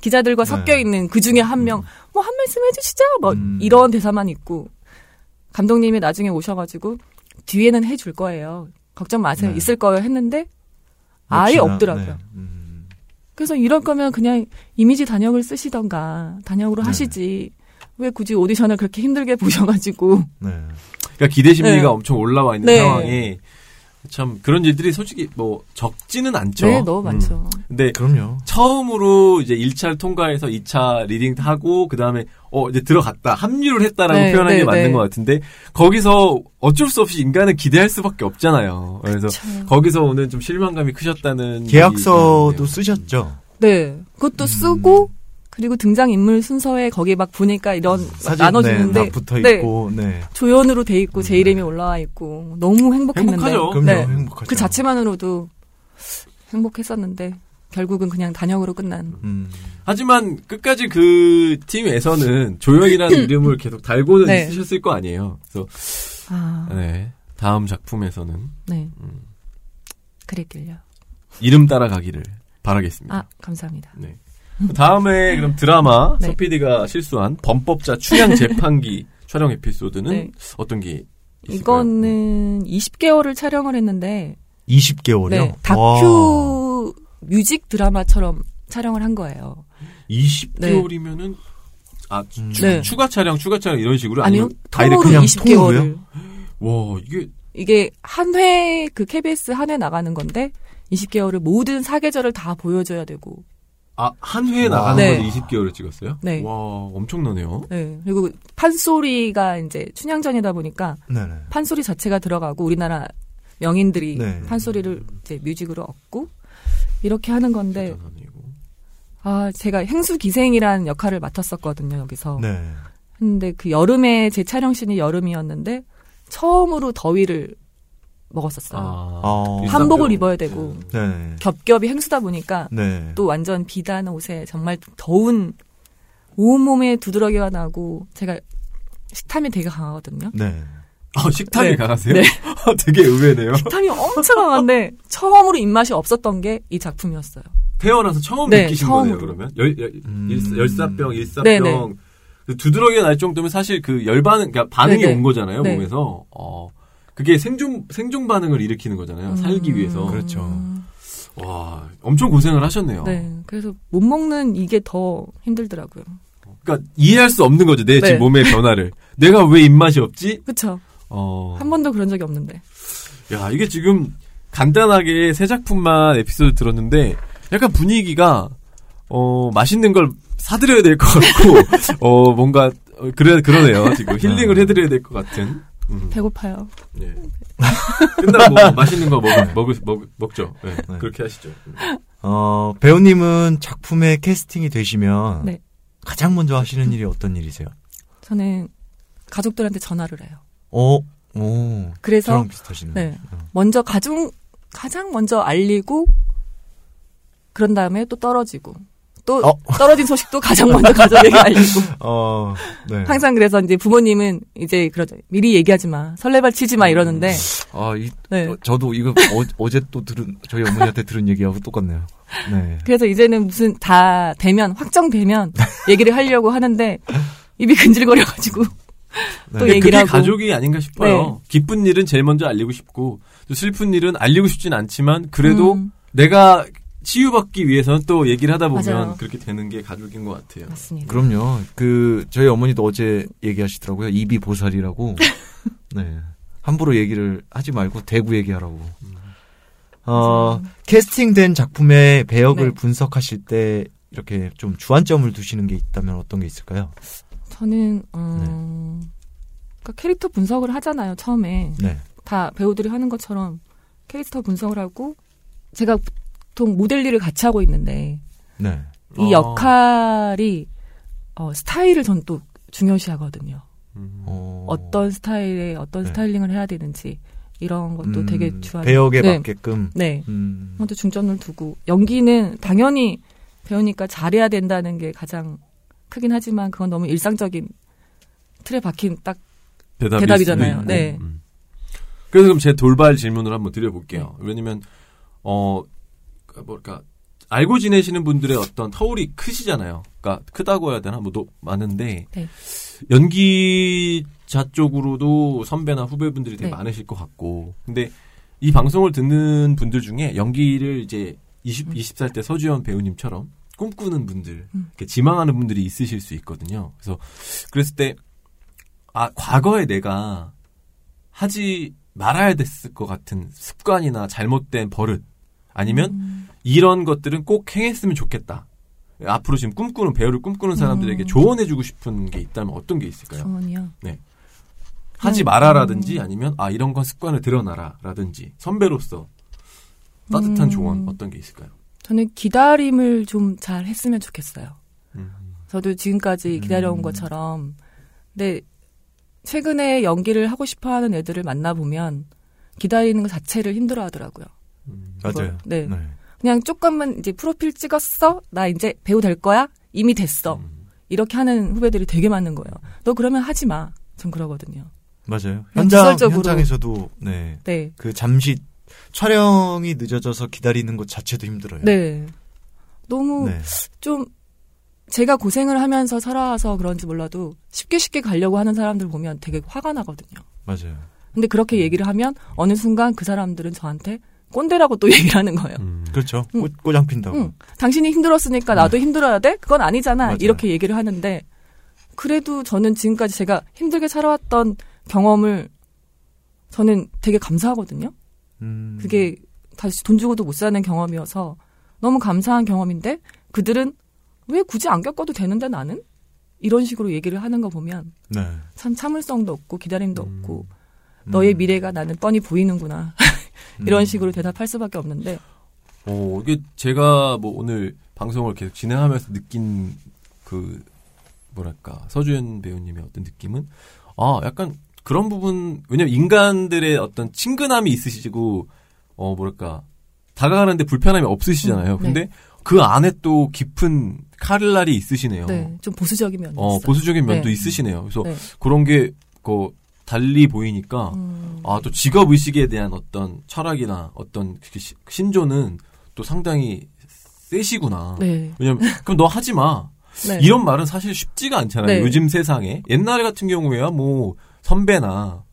기자들과 네. 섞여 있는 그 중에 한 명, 뭐 한 말씀 해주시죠. 뭐 음. 이런 대사만 있고 감독님이 나중에 오셔가지고 뒤에는 해줄 거예요. 걱정 마세요. 네. 있을 거예요. 했는데 아예 역시나, 없더라고요. 네. 음. 그래서 이럴 거면 그냥 이미지 단역을 쓰시던가 단역으로 네. 하시지. 왜 굳이 오디션을 그렇게 힘들게 보셔가지고 네. 그러니까 기대 심리가 네. 엄청 올라와 있는 네. 상황에 참 그런 일들이 솔직히 뭐 적지는 않죠. 네 너무 많죠. 음. 근데 그럼요. 처음으로 이제 1차를 통과해서 2차 reading 하고 그다음에 어 이제 들어갔다 합류를 했다라고 네, 표현하는 네, 게 맞는 네. 것 같은데 거기서 어쩔 수 없이 인간은 기대할 수밖에 없잖아요. 그래서 그쵸. 거기서 오는 좀 실망감이 크셨다는 계약서도 쓰셨죠. 네 그것도 음. 쓰고 그리고 등장 인물 순서에 거기 막 보니까 이런 사진 나눠주는데 네, 다 붙어 네. 있고, 네. 조연으로 돼 있고 제 이름이 올라와 있고 너무 행복했는데 행복하죠. 그럼요. 네. 행복하죠. 그 자체만으로도 행복했었는데 결국은 그냥 단역으로 끝난 음. 하지만 끝까지 그 팀에서는 조연이라는 이름을 계속 달고는 네. 있으셨을 거 아니에요. 그래서 아 네 다음 작품에서는 네 음, 그랬길요 이름 따라가기를 바라겠습니다. 아 감사합니다 네. 다음에 그럼 드라마 네. 서피디가 실수한 범법자 춘향 재판기 촬영 에피소드는 네. 어떤 게 있을까요? 이거는 20개월을 촬영을 했는데 20개월이요? 네, 다큐 뮤직 드라마처럼 촬영을 한 거예요. 20개월이면은 아 음. 추, 네. 추가 촬영 추가 촬영 이런 식으로 아니요, 아니면 통으로 그냥 20개월을. 통으로요? 와 이게 이게 한 회, 그 KBS 한 회 나가는 건데, 20개월을 모든 사계절을 다 보여줘야 되고, 아 한 회에 와. 나가는 네. 건데 20개월을 찍었어요? 네. 와 엄청나네요. 네. 그리고 판소리가 이제 춘향전이다 보니까, 네네. 판소리 자체가 들어가고, 우리나라 명인들이 네. 판소리를 이제 뮤직으로 얻고, 이렇게 하는 건데, 대단하네요. 아, 제가 행수기생이라는 역할을 맡았었거든요, 여기서. 네. 근데 그 여름에 제 촬영씬이 여름이었는데 처음으로 더위를 먹었었어요. 아, 어. 일산병. 한복을 입어야 되고 네. 겹겹이 행수다 보니까 네. 또 완전 비단 옷에 정말 더운 온몸에 두드러기가 나고 제가 식탐이 되게 강하거든요. 네. 아, 식탐이 네. 강하세요? 네. 되게 의외네요. 식탐이 엄청 강한데 처음으로 입맛이 없었던 게 이 작품이었어요. 태어나서 처음 네, 느끼신 처음으로. 거네요, 그러면? 열, 열, 음. 일, 열사병, 일사병. 네, 네. 그 두드러기가 날 정도면 사실 그 열반응, 그러니까 반응이 네, 네. 온 거잖아요, 네. 몸에서. 어, 그게 생존, 생존 반응을 일으키는 거잖아요, 살기 음. 위해서. 그렇죠. 와, 엄청 고생을 하셨네요. 네. 그래서 못 먹는 이게 더 힘들더라고요. 그러니까 이해할 수 없는 거죠, 내 네. 지금 몸의 변화를. 내가 왜 입맛이 없지? 그쵸? 어. 한 번도 그런 적이 없는데. 야, 이게 지금 간단하게 세 작품만 에피소드 들었는데 약간 분위기가 어, 맛있는 걸 사드려야 될 것 같고 어, 뭔가 어, 그래 그러네요. 지금 힐링을 해 드려야 될 것 같은. 음, 배고파요. 예. 끝나고 뭐 맛있는 거 먹, 먹, 먹, 먹죠. 예, 네. 그렇게 하시죠. 음. 어, 배우님은 작품에 캐스팅이 되시면 네. 가장 먼저 하시는 일이 어떤 일이세요? 저는 가족들한테 전화를 해요. 어, 오. 그래서 저랑 비슷하시네. 네. 먼저 가중 가장 먼저 알리고 그런 다음에 또 떨어지고 또 어. 떨어진 소식도 가장 먼저 가족에게 알리고 어, 네. 항상 그래서 이제 부모님은 이제 그러죠 미리 얘기하지 마 설레발 치지 마 이러는데 아, 이, 네. 어, 저도 이거 어, 제또 들은, 저희 어머니한테 들은 얘기하고 똑같네요. 네. 그래서 이제는 무슨 다 되면 확정되면 얘기를 하려고 하는데 입이 근질거려가지고 네. 또 얘기를 그게 하고. 가족이 아닌가 싶어요. 네. 기쁜 일은 제일 먼저 알리고 싶고 또 슬픈 일은 알리고 싶진 않지만 그래도 음, 내가 치유받기 위해서는 또 얘기를 하다 보면 맞아요. 그렇게 되는 게 가족인 것 같아요. 맞습니다. 그럼요. 그 저희 어머니도 어제 얘기하시더라고요. 입이 보살이라고. 네. 함부로 얘기를 하지 말고 대구 얘기하라고. 어, 캐스팅된 작품의 배역을 네. 분석하실 때 이렇게 좀 주안점을 두시는 게 있다면 어떤 게 있을까요? 저는 어, 그러니까 캐릭터 분석을 하잖아요. 처음에 네. 다 배우들이 하는 것처럼 캐릭터 분석을 하고 제가 보통 모델 일을 같이 하고 있는데 네. 이 어. 역할이 어, 스타일을 전 또 중요시하거든요. 음. 어, 어떤 스타일에 어떤 네. 스타일링을 해야 되는지 이런 것도 음, 되게 중요한 배역에 네. 맞게끔. 네. 음. 먼저 중점을 두고 연기는 당연히 배우니까 잘해야 된다는 게 가장 크긴 하지만 그건 너무 일상적인 틀에 박힌 딱. 수도 있고. 네. 음. 그래서 그럼 제 돌발 질문을 한번 드려볼게요. 왜냐면 어 그 뭐랄까 알고 지내시는 분들의 어떤 터울이 크시잖아요. 그러니까 크다고 해야 되나 뭐또 많은데 네. 연기자 쪽으로도 선배나 후배분들이 되게 네. 많으실 것 같고 근데 이 방송을 듣는 분들 중에 연기를 이제 20, 20살 때 서주현 배우님처럼 꿈꾸는 분들, 음. 지망하는 분들이 있으실 수 있거든요. 그래서 그랬을 때, 아, 과거에 내가 하지 말아야 됐을 것 같은 습관이나 잘못된 버릇, 아니면 음, 이런 것들은 꼭 행했으면 좋겠다. 앞으로 지금 꿈꾸는 배우를 꿈꾸는 사람들에게 음. 조언해주고 싶은 게 있다면 어떤 게 있을까요? 조언이요. 하지 음. 말아라든지 아니면 아 이런 건 습관을 들여놔라라든지 선배로서 따뜻한 음. 조언 어떤 게 있을까요? 저는 기다림을 좀 잘 했으면 좋겠어요. 음. 저도 지금까지 기다려온 음. 것처럼. 근데 최근에 연기를 하고 싶어 하는 애들을 만나 보면 기다리는 것 자체를 힘들어 하더라고요. 음. 맞아요. 네. 네. 그냥 조금만 이제 프로필 찍었어? 나 이제 배우 될 거야? 이미 됐어. 음. 이렇게 하는 후배들이 되게 많은 거예요. 너 그러면 하지 마. 전 그러거든요. 맞아요. 현장. 현장에서도 네. 네. 그 잠시 촬영이 늦어져서 기다리는 것 자체도 힘들어요. 네. 너무 네. 좀 제가 고생을 하면서 살아와서 그런지 몰라도 쉽게 쉽게 가려고 하는 사람들 보면 되게 화가 나거든요. 맞아요. 근데 그렇게 얘기를 하면 어느 순간 그 사람들은 저한테 꼰대라고 또 얘기를 하는 거예요. 음. 그렇죠. 응. 꽃, 꼬장 핀다고. 응. 당신이 힘들었으니까 나도 힘들어야 돼? 그건 아니잖아. 맞아요. 이렇게 얘기를 하는데 그래도 저는 지금까지 제가 힘들게 살아왔던 경험을 저는 되게 감사하거든요. 음. 그게 다시 돈 주고도 못 사는 경험이어서 너무 감사한 경험인데 그들은 왜 굳이 안 겪어도 되는데 나는? 이런 식으로 얘기를 하는 거 보면 네. 참 참을성도 없고 기다림도 음. 없고 너의 음. 미래가 나는 뻔히 보이는구나. 이런 음. 식으로 대답할 수밖에 없는데 어, 이게 제가 뭐 오늘 방송을 계속 진행하면서 느낀 그 뭐랄까 서주현 배우님의 어떤 느낌은 아 약간 그런 부분 왜냐면 인간들의 어떤 친근함이 있으시고 어 뭐랄까 다가가는데 불편함이 없으시잖아요. 음, 네. 근데 그 안에 또 깊은 카를날이 있으시네요. 네, 좀 보수적인 면이 어 있어요. 보수적인 면도 네. 있으시네요. 그래서 네. 그런 게그 달리 보이니까 음, 아, 또 직업 의식에 대한 어떤 철학이나 어떤 그 시- 신조는 또 상당히 세시구나. 네. 왜냐면 그럼 너 하지 마. 네. 이런 말은 사실 쉽지가 않잖아요. 네. 요즘 세상에 옛날 같은 경우에야 뭐 선배나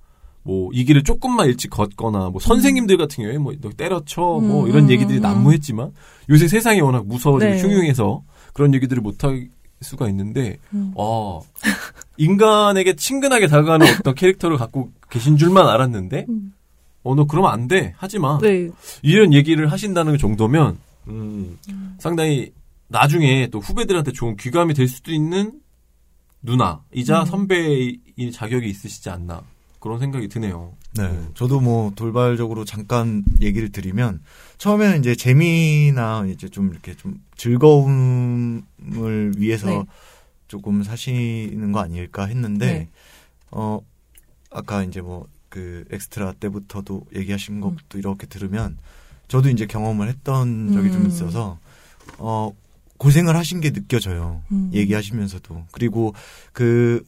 뭐 이 길을 조금만 일찍 걷거나 뭐 선생님들 같은 경우에 뭐 너 때려쳐 뭐 음, 이런 음, 얘기들이 음. 난무했지만 요새 세상이 워낙 무서워지고 네. 흉흉해서 그런 얘기들을 못할 수가 있는데 음. 어, 인간에게 친근하게 다가가는 어떤 캐릭터를 갖고 계신 줄만 알았는데, 음. 어, 너 그러면 안 돼. 하지 마. 네. 이런 얘기를 하신다는 정도면, 음, 상당히 나중에 또 후배들한테 좋은 귀감이 될 수도 있는 누나이자 음. 선배의 자격이 있으시지 않나. 그런 생각이 드네요. 네. 음. 저도 뭐 돌발적으로 잠깐 얘기를 드리면 처음에는 이제 재미나 이제 좀 이렇게 좀 즐거움을 위해서 네. 조금 사시는 거 아닐까 했는데 네. 어 아까 이제 뭐 그 엑스트라 때부터도 얘기하신 음. 것도 이렇게 들으면 저도 이제 경험을 했던 적이 좀 음. 있어서 어 고생을 하신 게 느껴져요. 음. 얘기하시면서도 그리고 그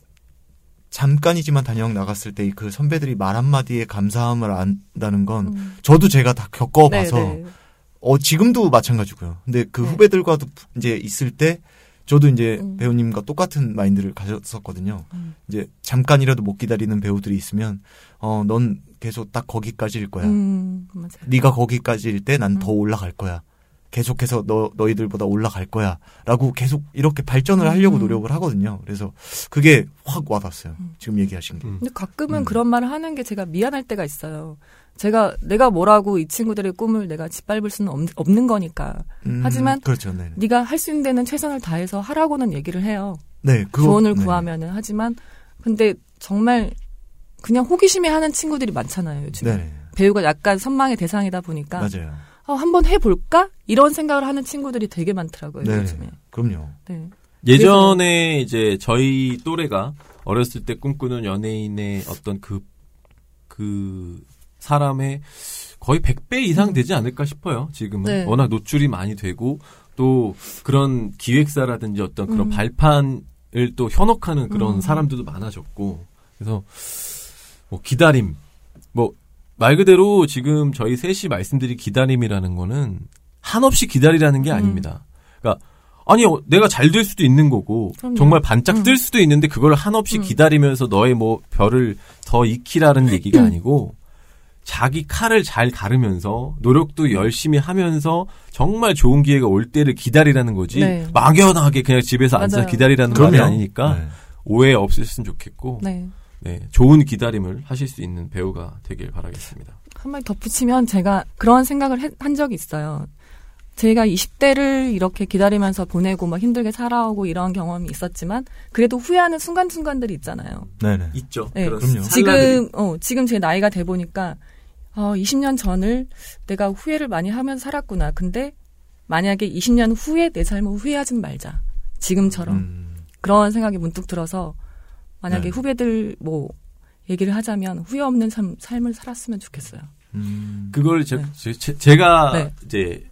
잠깐이지만 단역 나갔을 때 그 선배들이 말 한마디에 감사함을 안다는 건 음. 저도 제가 다 겪어봐서 네, 네. 어 지금도 마찬가지고요. 근데 그 네. 후배들과도 이제 있을 때 저도 이제 음. 배우님과 똑같은 마인드를 가졌었거든요. 음. 이제 잠깐이라도 못 기다리는 배우들이 있으면 어 넌 계속 딱 거기까지일 거야. 음. 네가 거기까지일 때 난더 음. 올라갈 거야. 계속해서 너 너희들보다 올라갈 거야라고 계속 이렇게 발전을 하려고 음. 노력을 하거든요. 그래서 그게 확 와닿았어요. 지금 얘기하신 게. 음. 근데 가끔은 음. 그런 말을 하는 게 제가 미안할 때가 있어요. 제가 내가 뭐라고 이 친구들의 꿈을 내가 짓밟을 수는 없, 없는 거니까. 음, 하지만 그렇죠. 네. 네가 할 수 있는 데는 최선을 다해서 하라고는 얘기를 해요. 네, 그거 조언을 네. 구하면은 하지만 근데 정말 그냥 호기심에 하는 친구들이 많잖아요. 요즘 네, 네. 배우가 약간 선망의 대상이다 보니까 맞아요. 어, 한번 해볼까 이런 생각을 하는 친구들이 되게 많더라고요. 네, 요즘에. 그럼요. 네. 예전에 이제 저희 또래가 어렸을 때 꿈꾸는 연예인의 어떤 그, 그 사람의 거의 100배 이상 되지 않을까 싶어요. 지금은. 네. 워낙 노출이 많이 되고 또 그런 기획사라든지 어떤 그런 음. 발판을 또 현혹하는 그런 음. 사람들도 많아졌고. 그래서 뭐 기다림. 뭐 말 그대로 지금 저희 셋이 말씀드린 기다림이라는 거는 한없이 기다리라는 게 음. 아닙니다. 그러니까 아니 어, 내가 잘 될 수도 있는 거고 그럼요. 정말 반짝 음. 뜰 수도 있는데 그걸 한없이 음. 기다리면서 너의 뭐 별을 더 익히라는 얘기가 음. 아니고 자기 칼을 잘 가르면서 노력도 열심히 하면서 정말 좋은 기회가 올 때를 기다리라는 거지 네. 막연하게 그냥 집에서 앉아. 기다리라는 말이 아니니까 네. 오해 없으셨으면 좋겠고 네. 네, 좋은 기다림을 하실 수 있는 배우가 되길 바라겠습니다. 한마디 덧붙이면 제가 그런 생각을 해- 한 적이 있어요. 제가 20대를 이렇게 기다리면서 보내고 막 힘들게 살아오고 이런 경험이 있었지만 그래도 후회하는 순간순간들이 있잖아요. 네, 네. 있죠. 네. 그럼요. 지금 어 지금 제 나이가 돼 보니까 어 20년 전을 내가 후회를 많이 하면서 살았구나. 근데 만약에 20년 후에 내 삶을 후회하진 말자. 지금처럼 음, 그런 생각이 문득 들어서 만약에 네. 후배들 뭐 얘기를 하자면 후회 없는 삶, 삶을 살았으면 좋겠어요. 음. 그걸 제, 네. 제, 가 네. 이제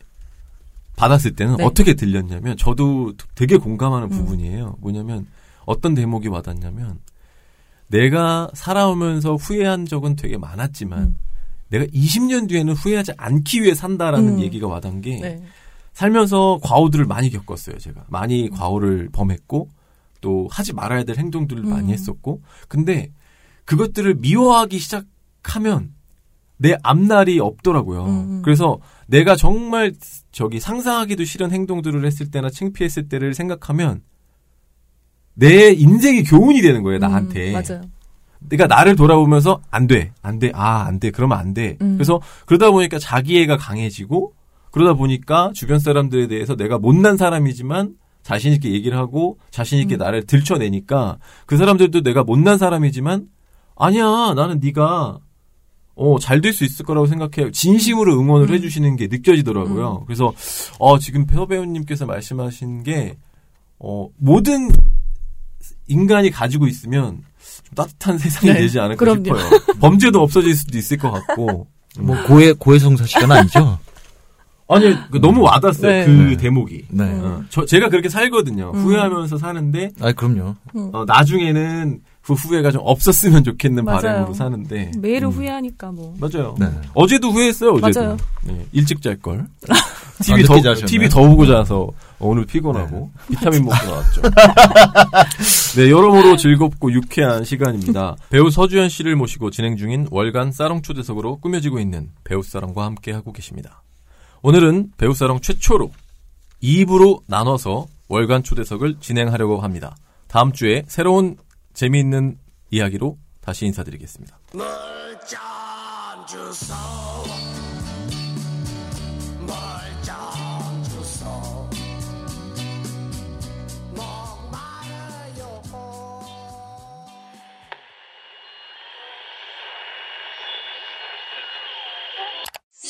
받았을 때는 네. 어떻게 들렸냐면 저도 되게 공감하는 음. 부분이에요. 뭐냐면 어떤 대목이 와닿냐면 내가 살아오면서 후회한 적은 되게 많았지만 음. 내가 20년 뒤에는 후회하지 않기 위해 산다라는 음. 얘기가 와닿은 게 네. 살면서 과오들을 많이 겪었어요, 제가. 많이 과오를 범했고, 또 하지 말아야 될 행동들을 많이 음. 했었고, 근데 그것들을 미워하기 시작하면 내 앞날이 없더라고요. 음. 그래서 내가 정말 저기 상상하기도 싫은 행동들을 했을 때나 창피했을 때를 생각하면 내 인생이 교훈이 되는 거예요, 나한테. 음, 맞아요. 그러니까 나를 돌아보면서 안 돼, 안 돼, 아, 안 돼, 그러면 안 돼. 음. 그래서 그러다 보니까 자기애가 강해지고 그러다 보니까 주변 사람들에 대해서 내가 못난 사람이지만 자신 있게 얘기를 하고 자신 있게 음. 나를 들춰내니까 그 사람들도 내가 못난 사람이지만 아니야, 나는 네가 어, 잘 될 수 있을 거라고 생각해요. 진심으로 응원을 음. 해주시는 게 느껴지더라고요. 그래서, 어, 지금 배 배우님께서 말씀하신 게, 어, 모든 인간이 가지고 있으면 좀 따뜻한 세상이 네, 되지 않을까 그럼요. 싶어요. 범죄도 없어질 수도 있을 것 같고. 뭐 고해 고해성사 시간 아니죠? 아니, 그 너무 와닿았어요. 네. 그 네. 대목이. 네. 음. 어, 저, 제가 그렇게 살거든요. 음. 후회하면서 사는데, 아, 그럼요. 어, 나중에는 그 후회가 좀 없었으면 좋겠는 맞아요. 바람으로 사는데. 매일을 음. 후회하니까 뭐. 맞아요. 네. 어제도 후회했어요, 어제도. 맞아요. 네, 일찍 잘 걸. 아, TV 늦게 더, 자셨나요? TV 더 보고 자서 오늘 피곤하고 네. 비타민 먹고 나왔죠. 네, 여러모로 즐겁고 유쾌한 시간입니다. 배우 서주현 씨를 모시고 진행 중인 월간 사롱 초대석으로 꾸며지고 있는 배우 사롱과 함께 하고 계십니다. 오늘은 배우 사롱 최초로 2부로 나눠서 월간 초대석을 진행하려고 합니다. 다음 주에 새로운 재미있는 이야기로 다시 인사드리겠습니다.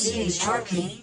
C Sharpie